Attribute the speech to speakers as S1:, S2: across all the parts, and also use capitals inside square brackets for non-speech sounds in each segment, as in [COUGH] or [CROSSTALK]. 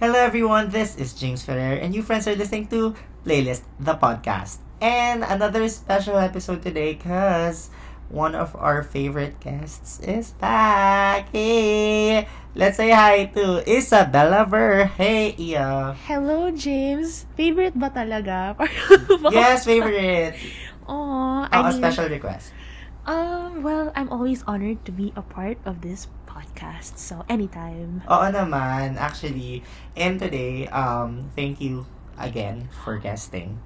S1: Hello everyone, this is James Ferrer and you friends are listening to Playlist, the podcast. And another special episode today because one of our favorite guests is back. Hey! Let's say hi to Isabella Ver. Hey, Iya.
S2: Hello, James. Favorite ba talaga? [LAUGHS]
S1: Yes, [LAUGHS] favorite.
S2: Aw, I
S1: Oh, a
S2: mean,
S1: special request.
S2: um, well, I'm always honored to be a part of this podcast. So, anytime.
S1: Oo naman, actually. And today, um, thank you again for guesting.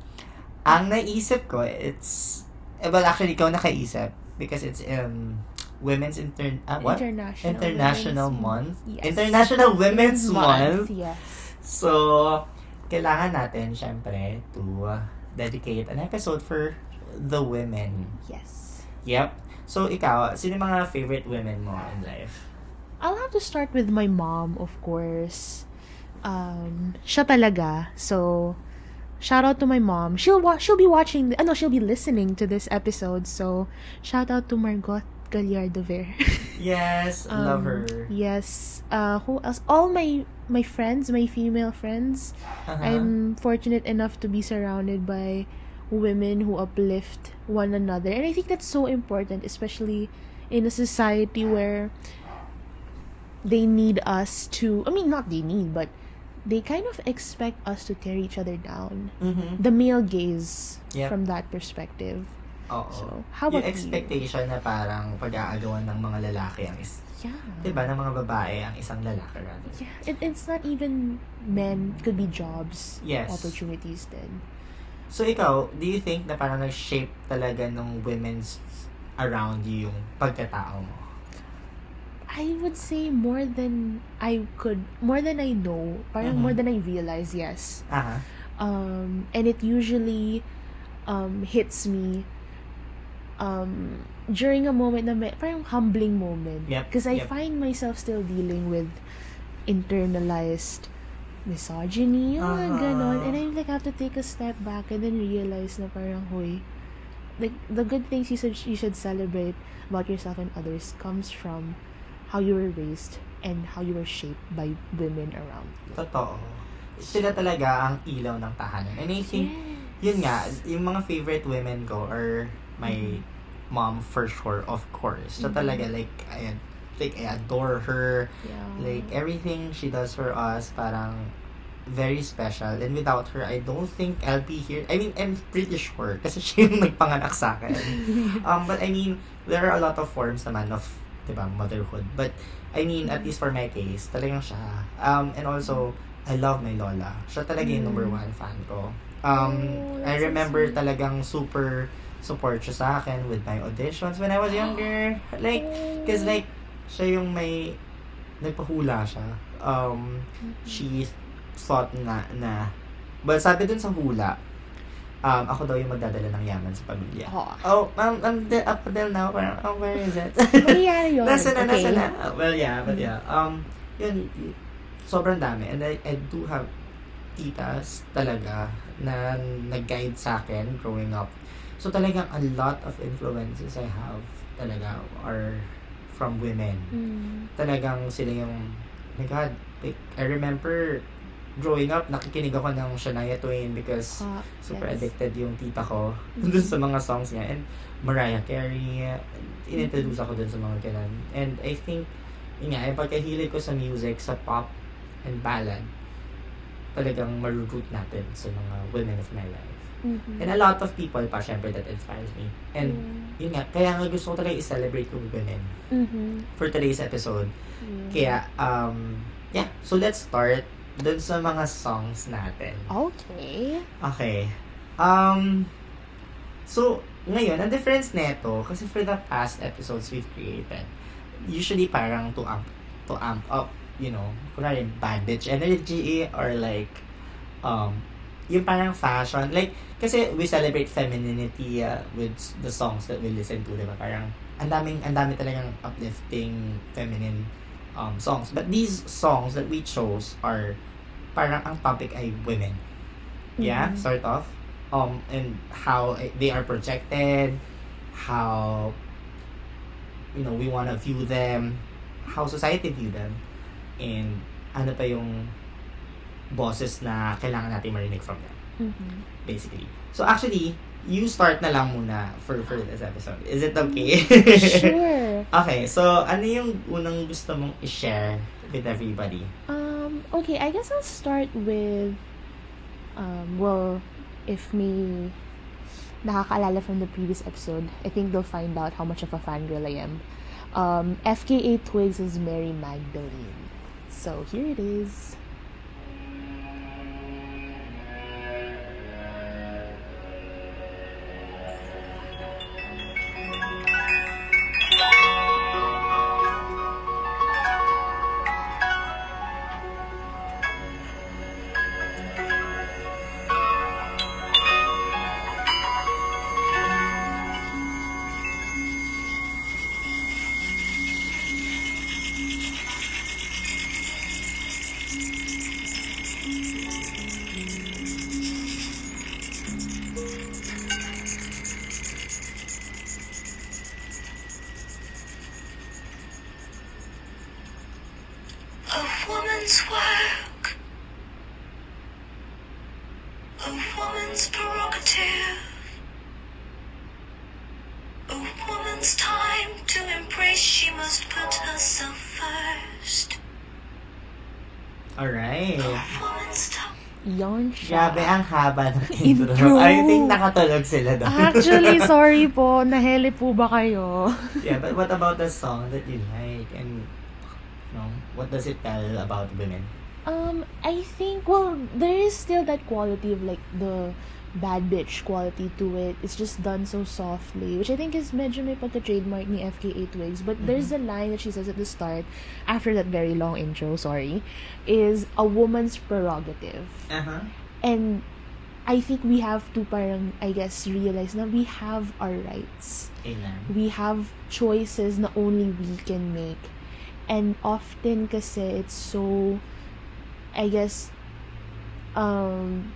S1: Ang naisip ko, it's, eh, well, actually, ikaw nakaisip because it's um, Women's Intern, ah, what?
S2: International.
S1: International
S2: Women's
S1: Month?
S2: Yes.
S1: International Women's Month.
S2: Yes.
S1: So, kailangan natin, syempre, to uh, dedicate an episode for the women.
S2: Yes.
S1: Yep. So, ikaw, sino mga favorite women mo in life?
S2: I'll have to start with my mom, of course. Um, siya talaga. So, shout out to my mom. She'll wa- she'll be watching, No, she'll be listening to this episode. So, shout out to Margot Gallardo Ver. [LAUGHS]
S1: Yes, love
S2: Um,
S1: her.
S2: Yes. Uh, who else? All my my friends, my female friends.
S1: Uh-huh.
S2: I'm fortunate enough to be surrounded by women who uplift one another, and I think that's so important, especially in a society where they need us to. I mean, not they need, but they kind of expect us to tear each other down.
S1: Mhm.
S2: The male gaze
S1: Yep.
S2: from that perspective.
S1: Oo.
S2: So, how
S1: yung
S2: about you?
S1: expectation na parang pag-aagawan ng mga lalaki ang is,
S2: Yeah.
S1: di ba, ng mga babae ang isang lalaki rather.
S2: Yeah, it, it's not even men. Could be jobs,
S1: Yes.
S2: opportunities then.
S1: So ikaw, do you think na parang nag-shape talaga ng women's around you yung pagkatao mo?
S2: I would say more than I could, more than I know, parang more than I realize, yes.
S1: Aha.
S2: Um, and it usually um, hits me um, during a moment na may, parang humbling moment.
S1: Yep,
S2: Because I
S1: yep.
S2: find myself still dealing with internalized misogyny, yung
S1: Uh-huh.
S2: ganon. And I like have to take a step back and then realize na parang, hoy, like the good things you should you should celebrate about yourself and others comes from how you were raised and how you were shaped by women around you.
S1: Totoo. Sila talaga ang ilaw ng tahanan. And I think, yun nga, yung mga favorite women ko are my
S2: Mhm.
S1: mom for sure, of course. So
S2: Mhm.
S1: talaga, like, I, like, I adore her.
S2: Yeah.
S1: Like, everything she does for us, parang, very special. And without her, I don't think I'll be here. I mean, I'm pretty sure. Kasi [LAUGHS] siya yung nagpanganak sa akin. [LAUGHS] um, but I mean, there are a lot of forms naman of, di ba, motherhood. But, I mean, at least for my case, talagang siya. Um, and also, I love my lola. Siya talaga yung number
S2: Mm.
S1: one fan ko. Um,
S2: Oh,
S1: I
S2: so
S1: remember talagang super support siya sa akin with my auditions when I was [GASPS] younger. Like, Because like, siya yung may, nagpahula siya. Um, she thought na, na, well, sabi dun sa hula, um, ako daw yung magdadala ng yaman sa pamilya.
S2: Oh.
S1: Oh, um, um, the, up until now, parang, oh, where is it? [LAUGHS]
S2: Mangyayari yun.
S1: nasa na, nasa
S2: Okay.
S1: na. Uh, Well, yeah, but yeah. Um, yun, sobrang dami. And I, I do have titas talaga na nag-guide sa akin growing up. So talagang a lot of influences I have talaga are from women.
S2: Mm.
S1: Talagang sila yung, oh my God, like, I remember growing up, nakikinig ako ng Shania Twain because
S2: Ah,
S1: super
S2: yes.
S1: addicted yung tita ko [LAUGHS]
S2: Mhm.
S1: dun sa mga songs niya. And Mariah Carey, inintroduce ako dun sa mga ganun. And I think, yun nga, yung pagkahilig ko sa music, sa pop and ballad, talagang maruroot natin sa mga women of my life.
S2: Mhm.
S1: And a lot of people pa, syempre, that inspires me. And
S2: Mm.
S1: yun nga, kaya nga gusto ko talaga i-celebrate yung women
S2: Mhm.
S1: for today's episode.
S2: Yeah.
S1: Kaya, um, yeah, so let's start dun sa mga songs natin.
S2: Okay.
S1: Okay. Um, so, ngayon, ang difference neto, kasi for the past episodes we've created, usually parang to amp, to amp up, you know, kunwari bad bitch energy or like, um, yung parang fashion, like, kasi we celebrate femininity uh, with the songs that we listen to, diba? Parang, ang daming, ang dami talagang uplifting feminine um, songs. But these songs that we chose are, parang ang topic ay women. Yeah,
S2: Mhm.
S1: sort of. Um, and how they are projected, how, you know, we want to view them, how society view them, and ano pa yung bosses na kailangan natin marinig from them,
S2: Mhm.
S1: basically. So actually, you start na lang muna for, for this episode. Is it okay?
S2: Sure. [LAUGHS]
S1: okay, so ano yung unang gusto mong i-share with everybody?
S2: Um, okay, I guess I'll start with, um, well, if may nakakaalala from the previous episode, I think they'll find out how much of a fangirl I am. Um, FKA Twigs is Mary Magdalene. So here it is.
S3: Woman's time to embrace, she must put herself first.
S1: Alright.
S3: A woman's time.
S2: Yon siya.
S1: Grabe, ang haba ng
S2: Intro.
S1: intro. I think nakatulog sila doon.
S2: Actually, [LAUGHS] sorry po. Naheli po ba kayo?
S1: yeah, but what about the song that you like? And, you know, what does it tell about women?
S2: Um, I think, well, there is still that quality of like the bad bitch quality to it. It's just done so softly, which I think is medyo may pagka-trademark ni FKA Twigs. But there's a line that she says at the start, after that very long intro, sorry, is a woman's prerogative.
S1: Uh-huh.
S2: And I think we have to parang, I guess, realize na we have our rights.
S1: Amen.
S2: we have choices na only we can make. And often kasi it's so, I guess, um,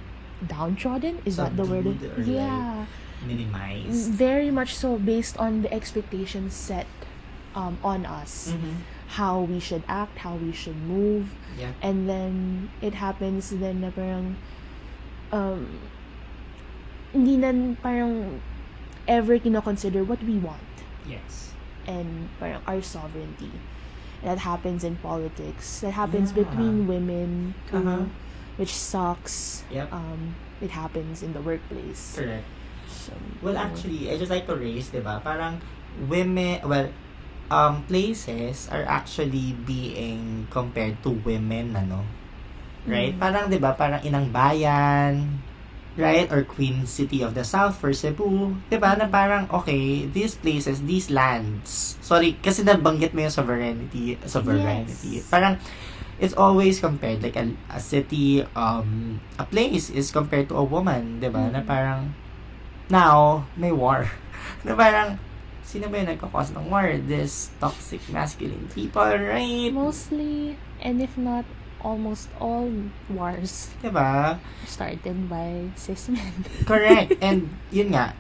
S2: downtrodden? Is that the word?
S1: Subdued or like-
S2: Yeah.
S1: Minimized.
S2: Very much so based on the expectations set um, on us.
S1: Mm-hmm.
S2: How we should act, how we should move.
S1: Yeah.
S2: And then, it happens then na parang, um, hindi na parang ever kinoconsider what we want.
S1: Yes.
S2: and parang our sovereignty. That happens in politics. That happens
S1: Yeah.
S2: between women too,
S1: Uh-huh.
S2: Which sucks.
S1: Yep.
S2: Um, it happens in the workplace.
S1: Correct.
S2: So,
S1: Well,
S2: yeah.
S1: actually, I just like to raise, di ba? Parang women, well, um, places are actually being compared to women, ano? Right?
S2: Mm.
S1: Parang, di ba? Parang inang bayan, right? Or Queen City of the South for Cebu. Di ba? Na parang, okay, these places, these lands, sorry, kasi nabanggit mo yung sovereignty, sovereignty.
S2: Yes.
S1: Parang, it's always compared, like a, a city, um, a place is compared to a woman, di ba? Na
S2: Mhm.
S1: parang, now, may war. [LAUGHS] na parang, sino ba yung nagkakos ng war? This toxic masculine people, right?
S2: mostly, and if not almost all wars
S1: Diba?
S2: started by cis men. [LAUGHS]
S1: Correct. And, yun nga,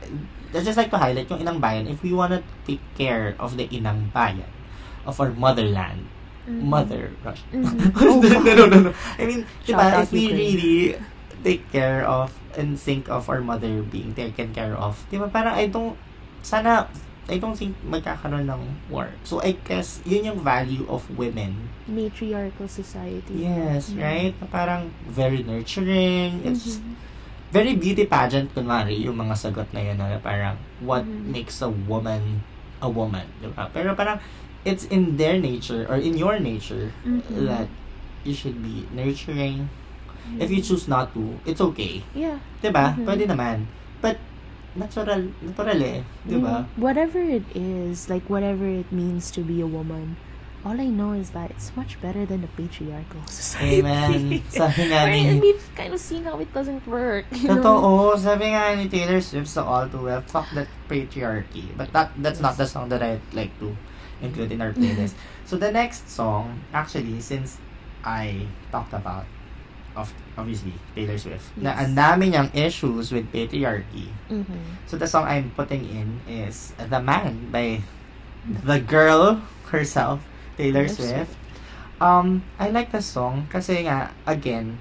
S1: I just like to highlight yung inang bayan. If we wanna take care of the inang bayan, of our motherland,
S2: Mhm.
S1: mother, Russia.
S2: Mhm. [LAUGHS]
S1: no, no, no, no. I mean,
S2: Shout
S1: diba, if we really take care of and think of our mother being taken care of, diba, parang I don't, sana, I don't think magkakaroon ng war. So, I guess, yun yung value of women.
S2: Matriarchal society.
S1: Yes,
S2: Mhm.
S1: right? Na Parang very nurturing. It's just
S2: Mhm.
S1: very beauty pageant, kunwari, yung mga sagot na yun, na parang, what
S2: Mhm.
S1: makes a woman a woman, di ba? Pero parang, it's in their nature, or in your nature,
S2: Mhm.
S1: that you should be nurturing. If you choose not to, it's okay.
S2: Yeah.
S1: Di ba?
S2: Mhm.
S1: Pwede naman. But, natural, natural eh. Di ba?
S2: Yeah. Whatever it is, like whatever it means to be a woman, all I know is that it's much better than the patriarchal [LAUGHS] society.
S1: Amen. Sabi nga ni...
S2: We've kind of seen how it doesn't work. Know?
S1: Totoo. Sabi nga ni Taylor Swift sa All Too Well, fuck that patriarchy. But that that's not the song that I'd like to include in our playlist. so the next song, actually, since I talked about, of obviously, Taylor Swift, na
S2: Yes.
S1: ang dami niyang issues with patriarchy.
S2: Mhm.
S1: So the song I'm putting in is The Man by the girl herself, Taylor
S2: Taylor
S1: Swift. Um, I like the song kasi nga, again,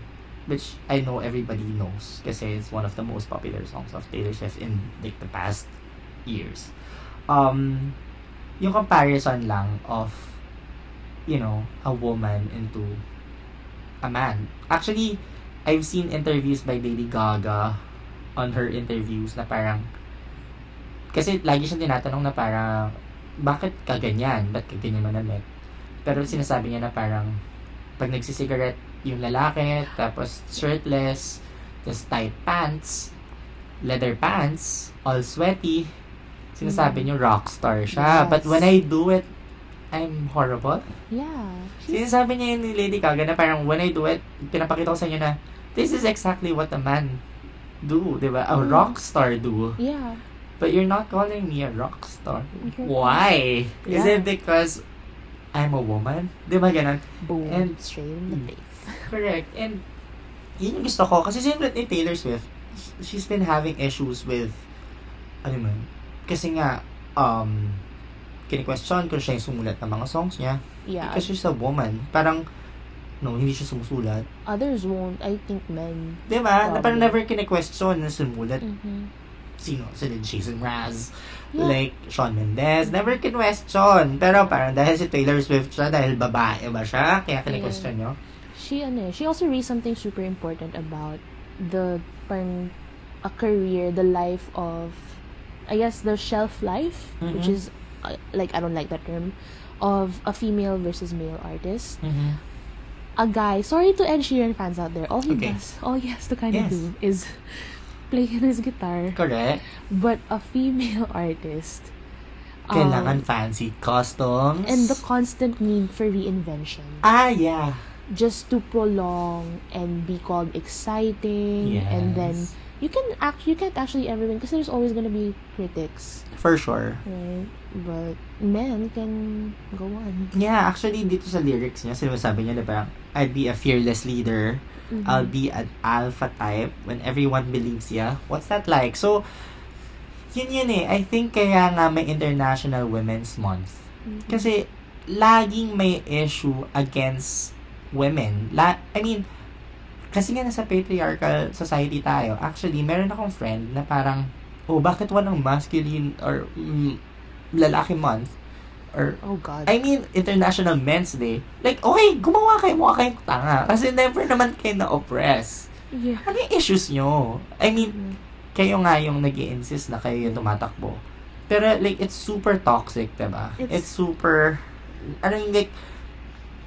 S1: which I know everybody knows kasi it's one of the most popular songs of Taylor Swift in like the past years. Um, yung comparison lang of, you know, a woman into a man. Actually, I've seen interviews by Lady Gaga on her interviews na parang, kasi lagi siyang tinatanong na parang, bakit ka ganyan? Ba't ka ganyan manamit? Pero sinasabi niya na parang, pag nagsisigaret yung lalaki, tapos shirtless, tapos tight pants, leather pants, all sweaty, sinasabi niyo rockstar siya.
S2: Yes.
S1: But when I do it, I'm horrible.
S2: Yeah. She's,
S1: Sinasabi niya yun ni Lady Gaga na parang when I do it, pinapakita ko sa inyo na this is exactly what a man do, di ba? A
S2: Mm.
S1: rockstar do.
S2: yeah.
S1: But you're not calling me a rockstar.
S2: Okay.
S1: Why? Is
S2: Yeah.
S1: it because I'm a woman? Di ba ganun?
S2: Boom.
S1: And-
S2: straight in the
S1: Mm.
S2: face. [LAUGHS]
S1: Correct. And yun yung gusto ko. Kasi same with ni Taylor Swift, she's been having issues with, ano man, kasi nga, um, kini-question kung siya yung sumulat ng mga songs niya.
S2: Yeah.
S1: Because she's a woman. Parang, no, hindi siya sumusulat.
S2: Others won't. I think men.
S1: Di ba? Na parang never kini-question na sumulat.
S2: Mm-hmm.
S1: Sino? Sila Jason Mraz.
S2: Yeah.
S1: Like, Shawn Mendes. Never kini-question. Pero parang dahil si Taylor Swift siya, dahil babae ba siya, kaya kini-question nyo.
S2: she ano, she also raised something super important about the parang a career, the life of I guess the shelf life, which
S1: Mhm.
S2: is uh, like I don't like that term of a female versus male artist.
S1: Mm-hmm.
S2: A guy, sorry to Ed Sheeran fans out there, all he
S1: Okay.
S2: does, all he has to kind of
S1: Yes.
S2: do is play his guitar.
S1: Correct.
S2: But a female [LAUGHS] artist, um,
S1: Kailangan fancy costumes.
S2: and the constant need for reinvention.
S1: Ah, yeah.
S2: just to prolong and be called exciting and then
S1: Yes.
S2: You can act you can't actually ever win because there's always gonna be critics
S1: For sure.
S2: right but men can go on
S1: Yeah, actually, dito sa lyrics niya, sinasabi niya na parang, I'd be a fearless leader.
S2: Mhm.
S1: I'll be an alpha type when everyone believes ya. What's that like? So, yun yun eh. I think kaya nga may International Women's Month.
S2: Mhm.
S1: Kasi, laging may issue against women. La I mean, kasi nga nasa patriarchal society tayo. Actually, meron akong friend na parang, oh, bakit walang masculine or mm, lalaki month? Or,
S2: oh god
S1: I mean, International Men's Day. Like, okay, gumawa kayo, mukha kayong tanga. Kasi never naman kayo na-oppress.
S2: yeah
S1: Ano yung issues nyo? I mean,
S2: Mhm.
S1: kayo nga yung nag insist na kayo yung tumatakbo. Pero, like, it's super toxic, diba?
S2: It's-
S1: It's, super, ano yung, like,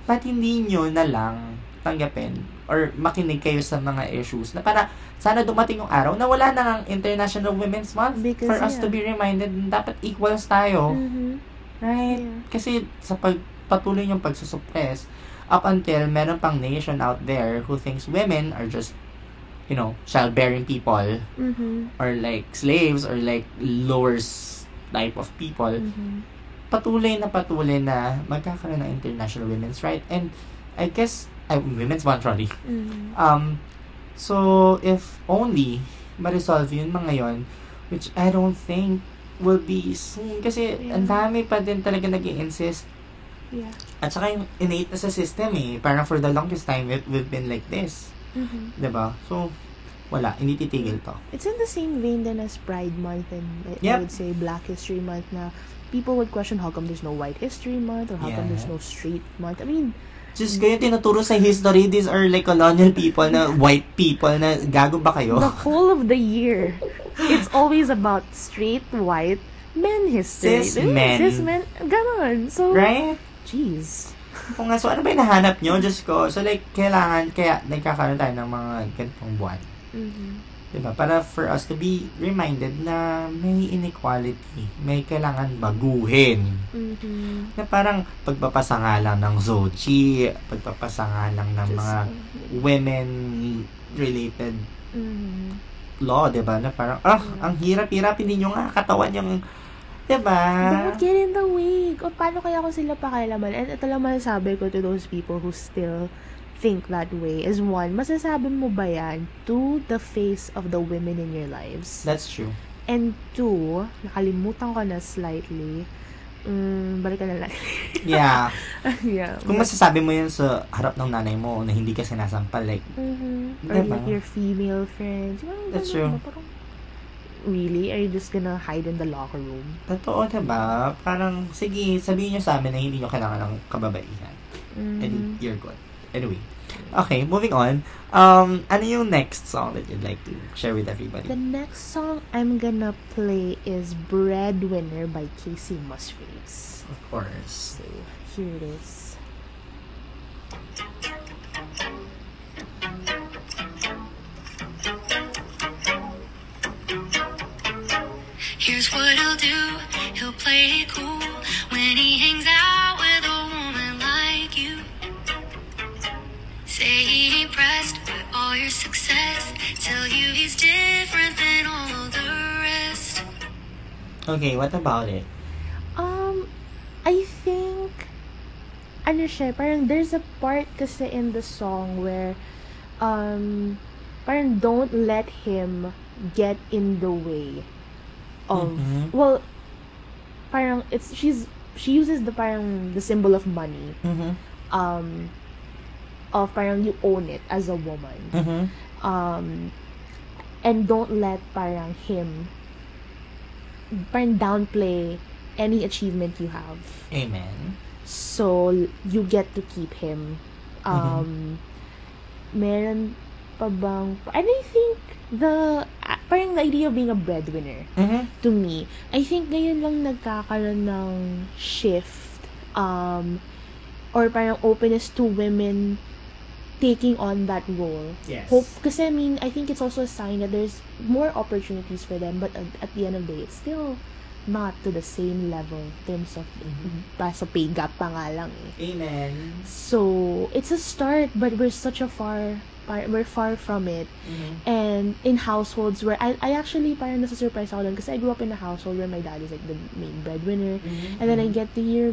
S1: ba't hindi nyo na lang tanggapin or makinig kayo sa mga issues na para sana dumating yung araw na wala na ang International Women's Month
S2: Because,
S1: for us
S2: yeah.
S1: to be reminded na dapat equals tayo.
S2: Mhm.
S1: Right?
S2: Yeah.
S1: Kasi sa pagpatuloy yung pagsusuppress, up until meron pang nation out there who thinks women are just, you know, childbearing people
S2: Mhm.
S1: or like slaves or like lower type of people,
S2: Mhm.
S1: patuloy na patuloy na magkakaroon ng International Women's Right. And I guess, uh, Women's Month, sorry.
S2: Mhm.
S1: Um, so, if only ma-resolve yun mga yon which I don't think will be soon kasi
S2: Yeah.
S1: ang dami pa din talaga nag insist
S2: yeah
S1: at saka yung innate na sa system eh parang for the longest time we, we've been like this
S2: Mhm.
S1: 'di ba so wala hindi titigil to
S2: It's in the same vein then as Pride Month and I- I
S1: Yep.
S2: would say Black History Month na people would question how come there's no White History Month or how come there's
S1: Yeah.
S2: no Straight Month. I mean,
S1: just kayo tinuturo sa history these are like colonial people na white people na gago ba kayo
S2: the whole of the year, it's always about straight, white, men history.
S1: Cis men.
S2: Cis men. Ganon. So,
S1: right
S2: jeez.
S1: kung nga so ano ba yung nahanap nyo Diyos ko so like kailangan kaya nagkakaroon tayo ng mga ganitong buwan
S2: Mhm.
S1: Diba? Para for us to be reminded na may inequality, may kailangan baguhin.
S2: Mhm.
S1: Na parang pagpapasa nga lang ng Zochi, pagpapasa nga lang ng
S2: Just,
S1: mga women-related
S2: mhm.
S1: law, diba? Na parang, ah, ang hirap-hirap, hindi nyo nga katawan yung, diba?
S2: Don't get in the way. O, paano kaya ko sila pakialaman? And ito lang masasabi ko to those people who still think that way is one, masasabi mo ba yan to the face of the women in your lives?
S1: That's true.
S2: And two, nakalimutan ko na slightly, mm, balikan na lang. [LAUGHS]
S1: Yeah.
S2: yeah.
S1: Kung masasabi mo yun sa harap ng nanay mo na hindi ka sinasampal, like,
S2: Mhm. Or
S1: Diba?
S2: like your female friends. Yung
S1: That's true.
S2: ba? Parang, really? Are you just gonna hide in the locker room?
S1: totoo, diba? Parang, sige, sabihin nyo sa amin na hindi nyo kailangan ng kababaihan.
S2: Mhm.
S1: And you're good. Anyway. Okay, moving on. Um, ano yung next song that you'd like to share with everybody?
S2: The next song I'm gonna play is Breadwinner by Casey Musgraves.
S1: Of course.
S2: So, here it is.
S3: Here's what he'll do. He'll play it cool when he hangs out Say he ain't pressed with all your success. Tell you he's different than all the rest.
S1: Okay, what about it?
S2: Um, I think, ano siya, parang there's a part kasi in the song where, um, parang don't let him get in the way of,
S1: Mhm.
S2: well, parang it's, she's, she uses the parang, the symbol of money,
S1: Mm-hmm.
S2: um, of parang you own it as a woman.
S1: Mm-hmm.
S2: um, and don't let parang him parang downplay any achievement you have.
S1: Amen.
S2: So, you get to keep him. Um, meron pa bang, and I think the, ah, parang the idea of being a breadwinner,
S1: Mm-hmm.
S2: to me, I think ngayon lang nagkakaroon ng shift, um, or parang openness to women taking on that role.
S1: Yes.
S2: Hope, kasi I mean, I think it's also a sign that there's more opportunities for them, but at, at the end of the day, it's still not to the same level in terms of,
S1: Mhm.
S2: pa sa pay gap pa nga lang eh.
S1: Amen.
S2: So, it's a start, but we're such a far, par, we're far from it.
S1: Mm-hmm.
S2: And in households where, I, I actually parang nasa-surprise ako dun kasi I grew up in a household where my dad is like the main breadwinner.
S1: Mm-hmm.
S2: And then I get to hear,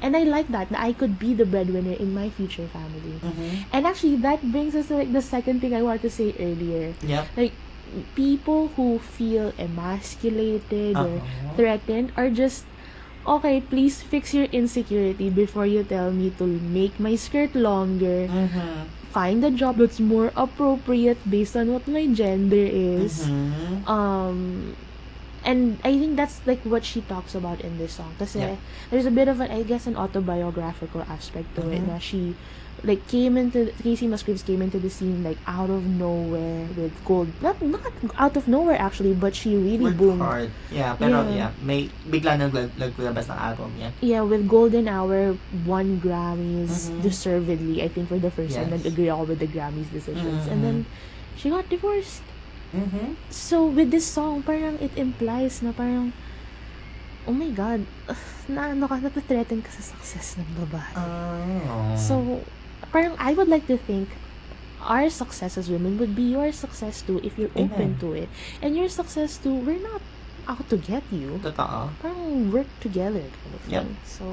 S2: and I like that, that I could be the breadwinner in my future family.
S1: Mm-hmm.
S2: And actually, that brings us to like the second thing I wanted to say earlier.
S1: Yep.
S2: Like, people who feel emasculated or
S1: Uh-huh.
S2: threatened are just, okay, please fix your insecurity before you tell me to make my skirt longer.
S1: Mm-hmm.
S2: Find a job that's more appropriate based on what my gender is.
S1: Mm-hmm.
S2: Um, and I think that's like what she talks about in this song. Because
S1: Yeah.
S2: there's a bit of an, I guess, an autobiographical aspect to it.
S1: Mhm.
S2: Na she, like, came into, Casey Musgraves came into the scene, like, out of nowhere with gold. Not, not out of nowhere, actually, but she really
S1: Work
S2: boomed.
S1: hard. Yeah, pero
S2: Yeah.
S1: yeah, may bigla nang lag- naglabas ng album niya.
S2: Yeah, with Golden Hour, won Grammys
S1: Mhm.
S2: deservedly. I think for the first time,
S1: Yes.
S2: nag-agree all with the Grammys decisions. And
S1: Mhm.
S2: then, she got divorced.
S1: Mm-hmm.
S2: So, with this song, parang it implies na parang, oh my God, [SIGHS] na ano ka, napathreaten ka sa success ng babae.
S1: Oh.
S2: So, parang I would like to think our success as women would be your success too if you're open
S1: Amen.
S2: to it. And your success too, we're not out to get you.
S1: Totoo.
S2: Parang work together kind of
S1: Yep.
S2: thing. So,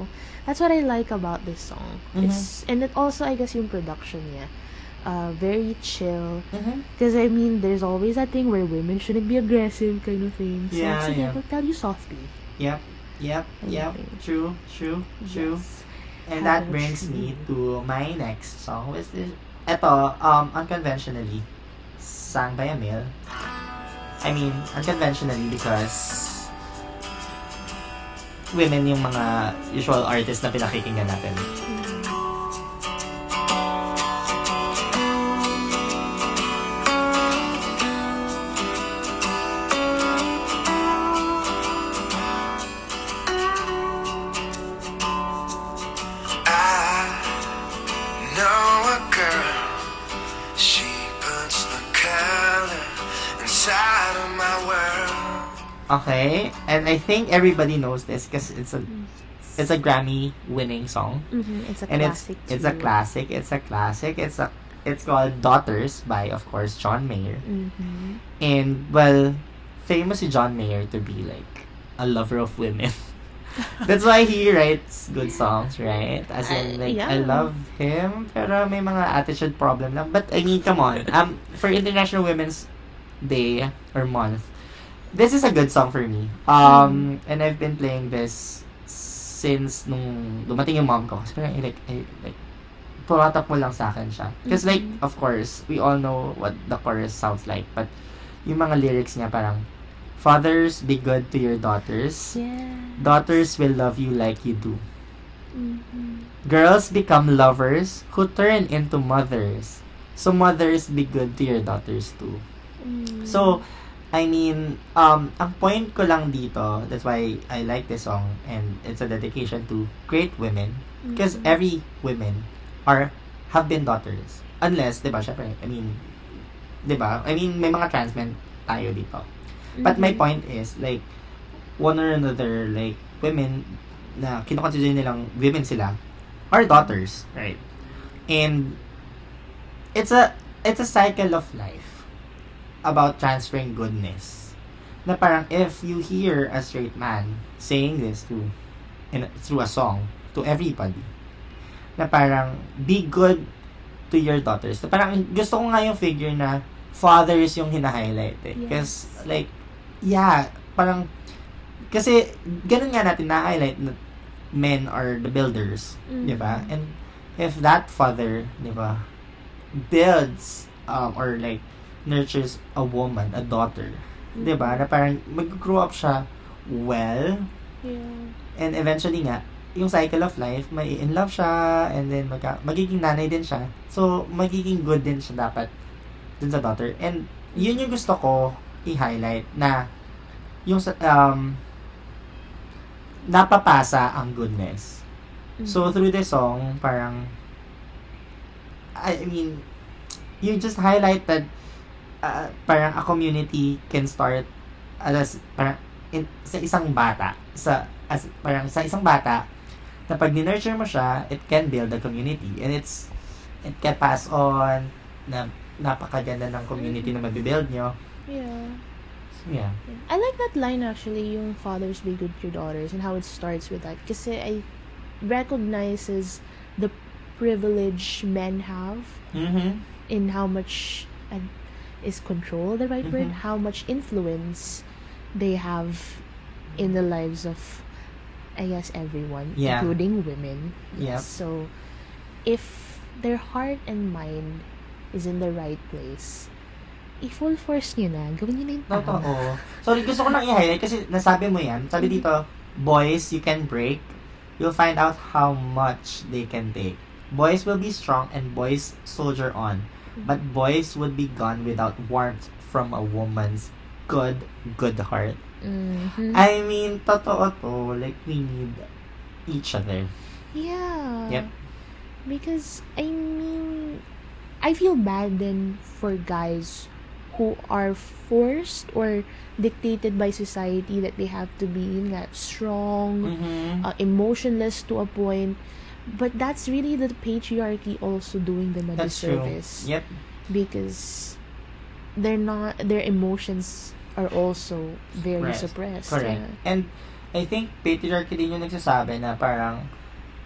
S2: that's what I like about this song.
S1: Mhm.
S2: It's, and it also, I guess, yung production niya. Uh, very chill.
S1: Mm-hmm.
S2: Because I mean, there's always that thing where women shouldn't be aggressive, kind of thing. So
S1: Yeah, yeah.
S2: we'll tell you softly.
S1: Yep. Yep. Yep. True. True. True.
S2: Yes.
S1: And
S2: How
S1: that brings
S2: you?
S1: me to my next song, which is, eto, um, unconventionally, sang by a male. I mean, unconventionally because women yung mga usual artists na pinakikinggan natin.
S4: I
S1: Okay, and I think everybody knows this because it's a it's a Grammy winning song.
S2: Mhm, It's a
S1: and it's
S2: classic.
S1: it's a classic. It's a classic. It's a it's called Daughters by of course John Mayer.
S2: Mhm.
S1: And well, famous si John Mayer to be like a lover of women. [LAUGHS] That's why he writes good songs, right? As in, like, I love him, pero may mga attitude problem lang. But, I mean, come on. Um, for International Women's Day or month, this is a good song for me. Um, and I've been playing this since nung dumating yung mom ko, kasi parang, like, I, like, tumatak mo lang sa akin siya. Because like,
S2: Mhm.
S1: of course, we all know what the chorus sounds like, but yung mga lyrics niya parang, Fathers, be good to your daughters.
S2: Yeah.
S1: Daughters will love you like you do.
S2: Mhm.
S1: Girls become lovers who turn into mothers. So mothers, be good to your daughters too.
S2: Mm.
S1: So, I mean, um, ang point ko lang dito, that's why I like this song, and it's a dedication to great women, because
S2: Mhm.
S1: every women are, have been daughters. Unless, di ba, syempre, I mean, di ba, I mean, may mga trans men tayo dito. But my
S2: Mhm.
S1: point is, like, one or another, like, women na kinoconsider nilang women sila are daughters, right? And it's a it's a cycle of life about transferring goodness. Na parang if you hear a straight man saying this through in through a song to everybody, na parang be good to your daughters. Na parang gusto ko nga yung figure na fathers yung hina-highlight eh. Because like yeah, parang kasi ganun nga natin na-highlight na men are the builders,
S2: Mhm.
S1: 'di ba? And if that father, 'di ba, builds um, or like nurtures a woman, a daughter, 'di ba? Na parang mag-grow up siya well
S2: Yeah.
S1: and eventually nga yung cycle of life, may in love siya and then magka, magiging nanay din siya. So magiging good din siya dapat dun sa daughter. And yun yung gusto ko i-highlight na yung um napapasa ang goodness. So
S2: Mhm.
S1: through this song, parang I mean, you just highlighted uh, parang a community can start as parang in, sa isang bata sa as parang sa isang bata na pag nurture mo siya, it can build a community and it's it can pass on na napakaganda ng community na mabibuild nyo.
S2: Yeah.
S1: Yeah.
S2: I like that line actually, yung fathers be good to your daughters and how it starts with that. Kasi I recognizes the privilege men have
S1: Mm-hmm.
S2: in how much uh, is control the right
S1: Mhm.
S2: word? How much influence they have in the lives of, I guess, everyone,
S1: Yeah.
S2: including women.
S1: Yep.
S2: So, if their heart and mind is in the right place, i-full force nyo na. Gawin nyo na yung tama.
S1: Totoo. Sorry, gusto ko lang [LAUGHS] i-highlight kasi nasabi mo yan. Sabi dito, boys, you can break. You'll find out how much they can take. Boys will be strong and boys soldier on. But boys would be gone without warmth from a woman's good, good heart.
S2: Mhm.
S1: I mean, totoo to. Like, we need each other.
S2: Yeah.
S1: Yep.
S2: Because I mean, I feel bad then for guys who are forced or dictated by society that they have to be yun nga, strong,
S1: Mm-hmm.
S2: uh, emotionless to a point. But that's really the patriarchy also doing them a
S1: That's true.
S2: disservice
S1: Yep.
S2: because they're not their emotions are also very
S1: Right.
S2: suppressed.
S1: Correct.
S2: Yeah.
S1: And I think patriarchy din yung nagsasabi na parang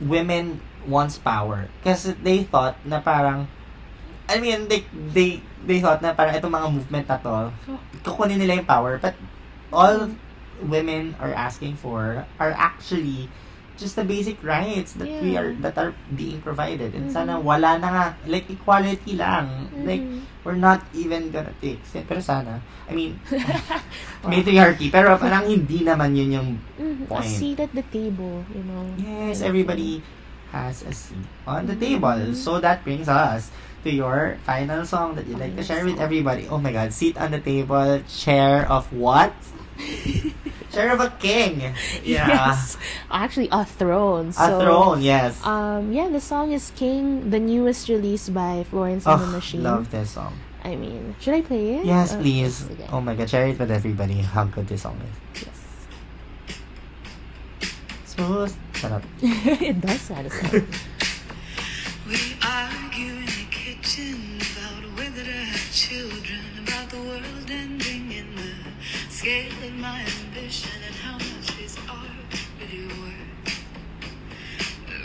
S1: women wants power. Kasi they thought na parang I mean, they, they, they thought na parang itong mga movement na to, kukunin nila yung power. But all women are asking for are actually just the basic rights that we
S2: Yeah.
S1: are that are being provided. And
S2: Mhm.
S1: sana wala na nga, like equality lang. Like,
S2: Mhm.
S1: we're not even gonna take. Pero sana, I mean, [LAUGHS] [LAUGHS] matriarchy. Pero parang hindi naman yun yung
S2: Mhm. A
S1: point.
S2: seat at the table, you know.
S1: Yes, everybody has a seat on the
S2: Mhm.
S1: table. So that brings us to your final song that you'd like to share with everybody. Oh my god, seat on the table, chair of what? [LAUGHS] chair of a king. [LAUGHS] Yeah.
S2: Yes. Actually, a throne.
S1: A
S2: so,
S1: throne, yes.
S2: Um, yeah, the song is King, the newest release by Florence and the
S1: oh,
S2: Machine.
S1: love this song.
S2: I mean, should I play it?
S1: Yes,
S2: Uh,
S1: please.
S2: okay.
S1: Oh my god, share it with everybody how good this song is.
S2: Yes.
S1: Smooth. Shut up. [LAUGHS]
S2: it does satisfy. [LAUGHS]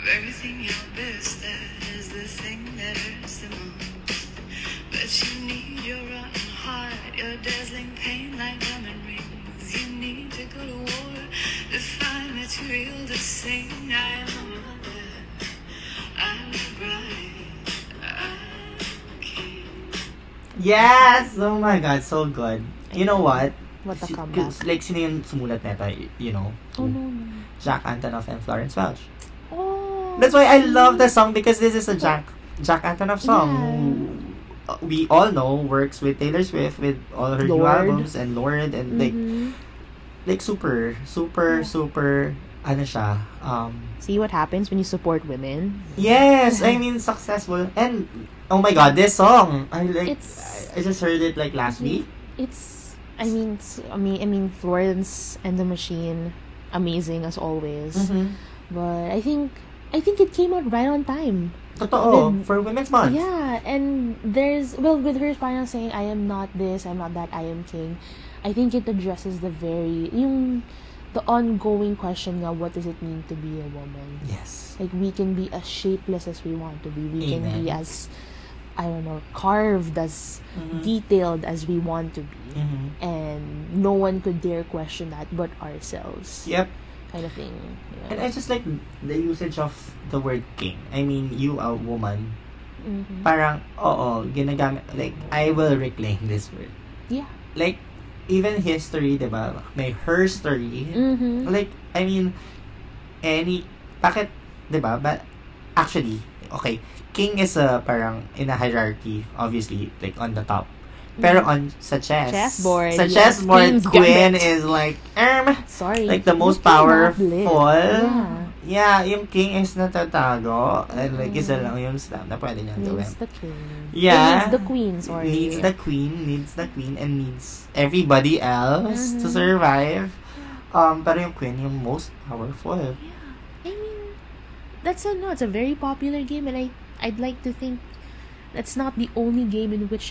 S3: The very thing you're best at is the thing that hurts the most. But you need your rotten heart, your dazzling pain like diamond rings. You need to go to war to find material to saying I am a mother, I'm a bride, I'm a king.
S1: Yes! Oh my God, so good. You know what?
S2: What a
S1: Si-
S2: comeback.
S1: cause, Like, sino yung sumulat neta, you know?
S2: Oh, no, no.
S1: Jack Antonoff and Florence Welch. That's why I love the song because this is a Jack Jack Antonoff song
S2: Yeah.
S1: who uh, we all know works with Taylor Swift with all her new albums and Lord and like
S2: Mhm.
S1: like super super
S2: Yeah.
S1: super ano siya um
S2: See what happens when you support women?
S1: yes I mean successful and oh my god this song I like
S2: It's-
S1: I, I just heard it like last week
S2: It's, I mean, it's, I mean, I mean, Florence and the Machine, amazing as always.
S1: mm-hmm.
S2: But I think, I think it came out right on time.
S1: totoo
S2: Then-
S1: for Women's Month
S2: Yeah, and there's well with her parang saying I am not this, I'm not that, I am king. I think it addresses the very yung the ongoing question nga what does it mean to be a woman?
S1: yes
S2: Like we can be as shapeless as we want to be. We can be as I don't know, carved as
S1: Mhm.
S2: detailed as we want to be.
S1: Mhm.
S2: And no one could dare question that but ourselves.
S1: yep
S2: Kind of thing. you know.
S1: and I just like the usage of the word king I mean you a woman
S2: Mhm.
S1: parang, oo, ginagamit, like, I will reclaim this word.
S2: Yeah.
S1: Like, even history, di ba? May her story.
S2: Mhm.
S1: Like, I mean, any, bakit, di ba? But, actually, okay, king is a, parang, in a hierarchy, obviously, like, on the top. Pero on, sa chess,
S2: Chessboard,
S1: sa chessboard,
S2: Queen's
S1: queen is like, erm,
S2: Sorry.
S1: like the most powerful.
S2: Yeah.
S1: Yeah, yung king is natatago. And like, isa
S2: Mm.
S1: lang yung stamp na pwede niyang gawin.
S2: Needs the king.
S1: Yeah.
S2: It needs the queen, sorry.
S1: needs the queen, needs the queen, and needs everybody else to
S2: Mhm.
S1: survive. Um, pero yung queen, yung most powerful.
S2: I mean, that's a no. It's a very popular game, and I I'd like to think that's not the only game in which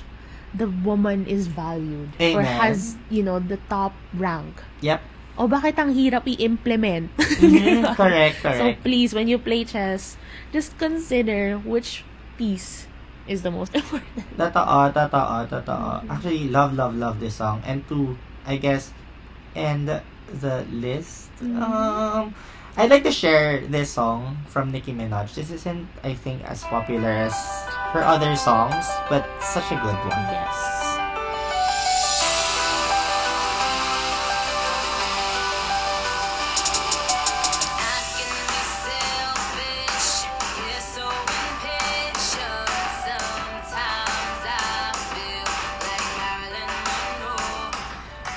S2: the woman is valued or
S1: Amen.
S2: has you know the top rank.
S1: Yep.
S2: O bakit ang hirap i-implement? [LAUGHS]
S1: Mhm, correct,
S2: So
S1: correct.
S2: please, when you play chess, just consider which piece is the most [LAUGHS] important.
S1: Totoo, totoo, totoo. Actually, love, love, love this song. And to, I guess, end the list.
S2: Mhm.
S1: Um, I'd like to share this song from Nicki Minaj. This isn't, I think, as popular as her other songs, but such a good one.
S2: Yes.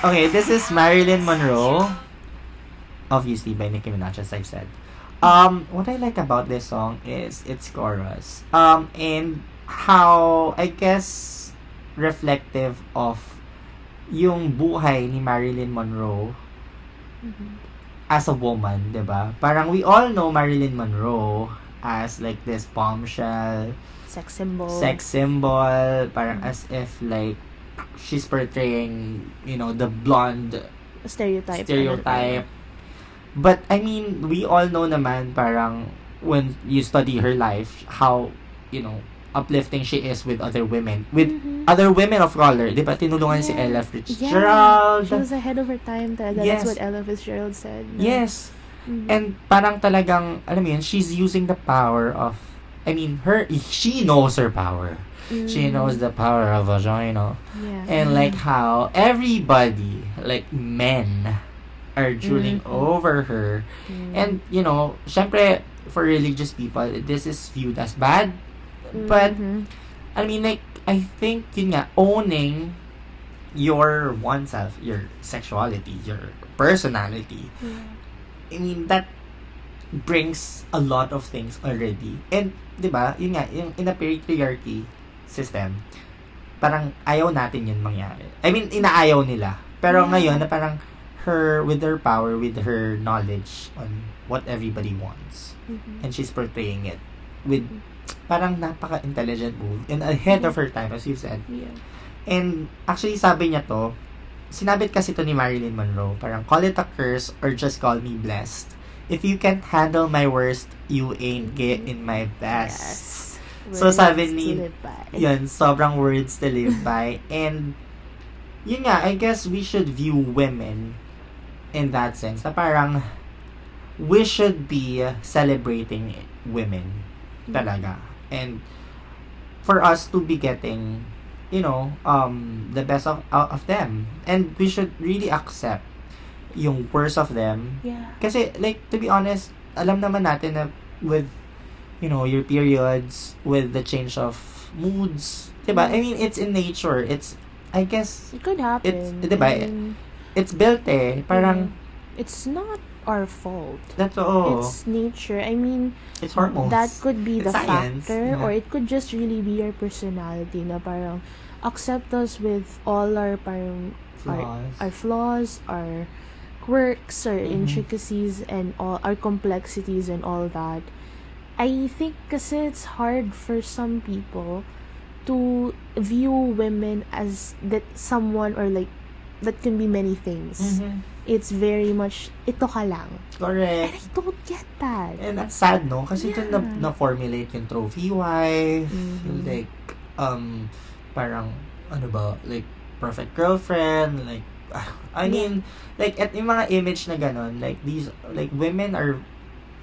S1: Okay, this is Marilyn Monroe. Obviously by Nicki Minaj, as I've said. Um, what I like about this song is its chorus. Um, and how, I guess, reflective of yung buhay ni Marilyn Monroe
S2: Mhm.
S1: as a woman, 'di ba? Parang we all know Marilyn Monroe as like this bombshell,
S2: Sex symbol.
S1: sex symbol, parang
S2: Mm.
S1: as if like she's portraying, you know, the blonde
S2: stereotype.
S1: stereotype. But I mean, we all know naman parang when you study her life how, you know, uplifting she is with other women, with
S2: Mhm.
S1: other women of color. 'Di ba? Tinulungan si
S2: Yeah.
S1: Ella
S2: Yeah.
S1: Fitzgerald.
S2: She was ahead of her time talaga.
S1: Yes.
S2: That's what Ella Fitzgerald said. no?
S1: Yes.
S2: Mhm.
S1: And parang talagang, alam mo yun, she's using the power of, I mean, her, she knows her power. She
S2: Mhm.
S1: knows the power of vagina.
S2: Yeah.
S1: And like how everybody, like men, are drooling
S2: Mhm.
S1: over her.
S2: Mm.
S1: And, you know, syempre, for religious people, this is viewed as bad. But,
S2: Mhm.
S1: I mean, like, I think, yun nga, owning your oneself, your sexuality, your personality. I mean, that brings a lot of things already. And, di ba, yun nga, yung in a patriarchy system, parang ayaw natin yun mangyari. I mean, inaayaw nila. Pero
S2: Yeah.
S1: ngayon, na parang her, with her power, with her knowledge on what everybody wants,
S2: Mhm.
S1: and she's portraying it with parang napaka-intelligent move and ahead of her time, as you said.
S2: Yeah.
S1: And actually, sabi niya to, sinabit kasi to ni Marilyn Monroe, parang call it a curse or just call me blessed. If you can't handle my worst, you ain't getting my best.
S2: Yes.
S1: So, sabi ni-. Yun, sobrang words to live by. And, yun nga, I guess we should view women in that sense, na parang, we should be celebrating women talaga. And for us to be getting, you know, um, the best of, out of them. And we should really accept yung worst of them.
S2: Yeah.
S1: Kasi, like, to be honest, alam naman natin na with, you know, your periods, with the change of moods, diba? I mean, it's in nature. It's, I guess,
S2: It could happen.
S1: It's- diba,
S2: I mean,
S1: it's built eh. Parang,
S2: it's not our fault.
S1: that's all.
S2: It's nature. I mean,
S1: It's hormones.
S2: that could be
S1: It's
S2: the
S1: science,
S2: factor
S1: yeah.
S2: or it could just really be your personality na parang accept us with all our parang our,
S1: Flaws.
S2: our flaws, our quirks, our
S1: Mhm.
S2: intricacies and all our complexities and all that. I think kasi it's hard for some people to view women as that someone or like that can be many things.
S1: Mhm.
S2: It's very much ito ka lang. And
S1: Correct.
S2: I don't get that.
S1: And that's sad, no? Kasi
S2: Yeah.
S1: dun na, na-formulate yung trophy wife,
S2: Mhm.
S1: like, um, parang, ano ba, like, perfect girlfriend, like, I mean, like, at yung mga image na ganon, like, these, like, women are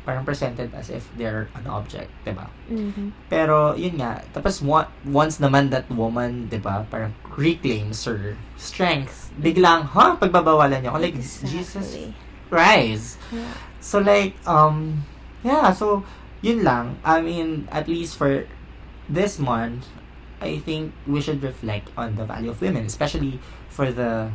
S1: parang presented as if they're an object, diba?
S2: Mhm.
S1: Pero, yun nga, tapos one, once naman that woman, diba, parang reclaims her strength, biglang, ha, pagbabawalan niyo ako, like, Jesus
S2: Exactly.
S1: Christ.
S2: Yeah.
S1: So like um yeah, so yun lang. I mean, at least for this month, I think we should reflect on the value of women, especially for the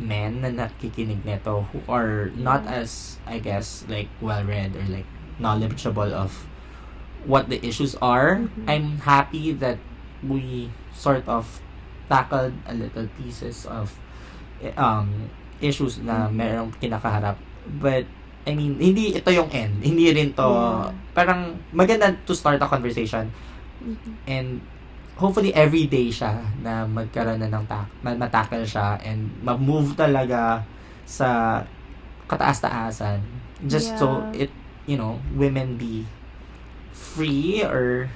S1: men na nakikinig nito who are not
S2: Yeah.
S1: as I guess like well read or like knowledgeable of what the issues are.
S2: Mhm.
S1: I'm happy that we sort of tackled a little pieces of eh, um issues na
S2: Mhm.
S1: merong kinakaharap. But I mean, hindi ito yung end. Hindi rin to
S2: Yeah.
S1: parang maganda to start a conversation
S2: Mhm.
S1: and hopefully every day siya na magkaroon na ng ta- ma- matackle siya and ma-move talaga sa kataas-taasan just so
S2: Yeah.
S1: it you know women be free or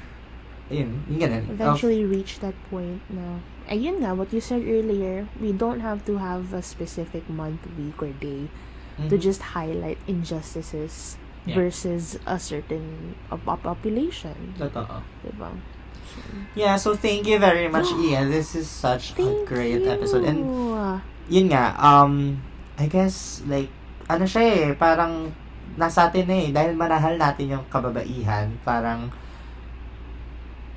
S1: yun yung ganun Of-
S2: Eventually reach that point na ayun nga what you said earlier we don't have to have a specific month week or day to
S1: Mhm.
S2: just highlight injustices
S1: Yeah.
S2: versus a certain uh, po- population
S1: totoo
S2: diba
S1: yeah so thank you very much [GASPS] Ian this is such a
S2: Thank
S1: great
S2: you.
S1: episode and yun nga, um, I guess, like, ano siya eh, parang nasa atin eh, dahil manahal natin yung kababaihan, parang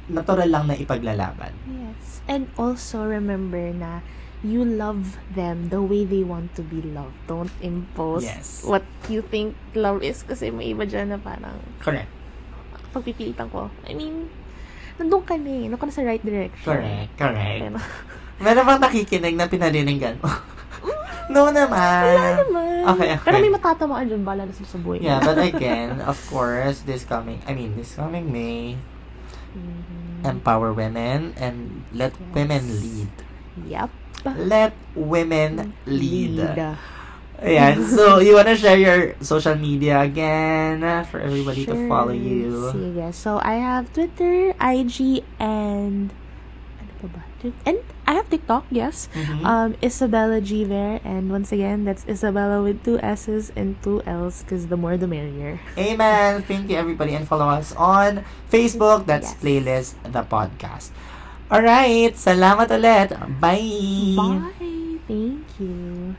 S1: natural lang na ipaglalaban.
S2: yes and also remember na you love them the way they want to be loved don't impose
S1: Yes.
S2: what you think love is kasi may iba dyan na parang
S1: Correct.
S2: pagpipilitan ko I mean nandun ka na eh nandun ka na sa right direction
S1: Correct. Correct.
S2: Pero,
S1: Meron bang nakikinig na pinariningan mo? [LAUGHS] no naman.
S2: wala naman.
S1: Okay, okay.
S2: Pero may matatamaan dyan, bala na sa buhay.
S1: Yeah, but [LAUGHS] again, of course, this coming, I mean, this coming May,
S2: Mhm.
S1: empower women and let
S2: Yes.
S1: women lead.
S2: Yep.
S1: Let women lead. Ayan.
S2: Mm-hmm. [LAUGHS]
S1: So, you wanna share your social media again uh, for everybody to follow
S2: Sure.
S1: you?
S2: Sige. So, I have Twitter, IG, and... Ano pa ba? And I have TikTok, yes.
S1: Mhm.
S2: Um, Isabella G there. And once again, that's Isabella with two S's and two L's because the more the merrier.
S1: Amen. Thank you, everybody. And follow us on Facebook. That's
S2: Yes.
S1: Playlist the Podcast. Alright. Salamat ulit. Bye.
S2: Bye. Thank you.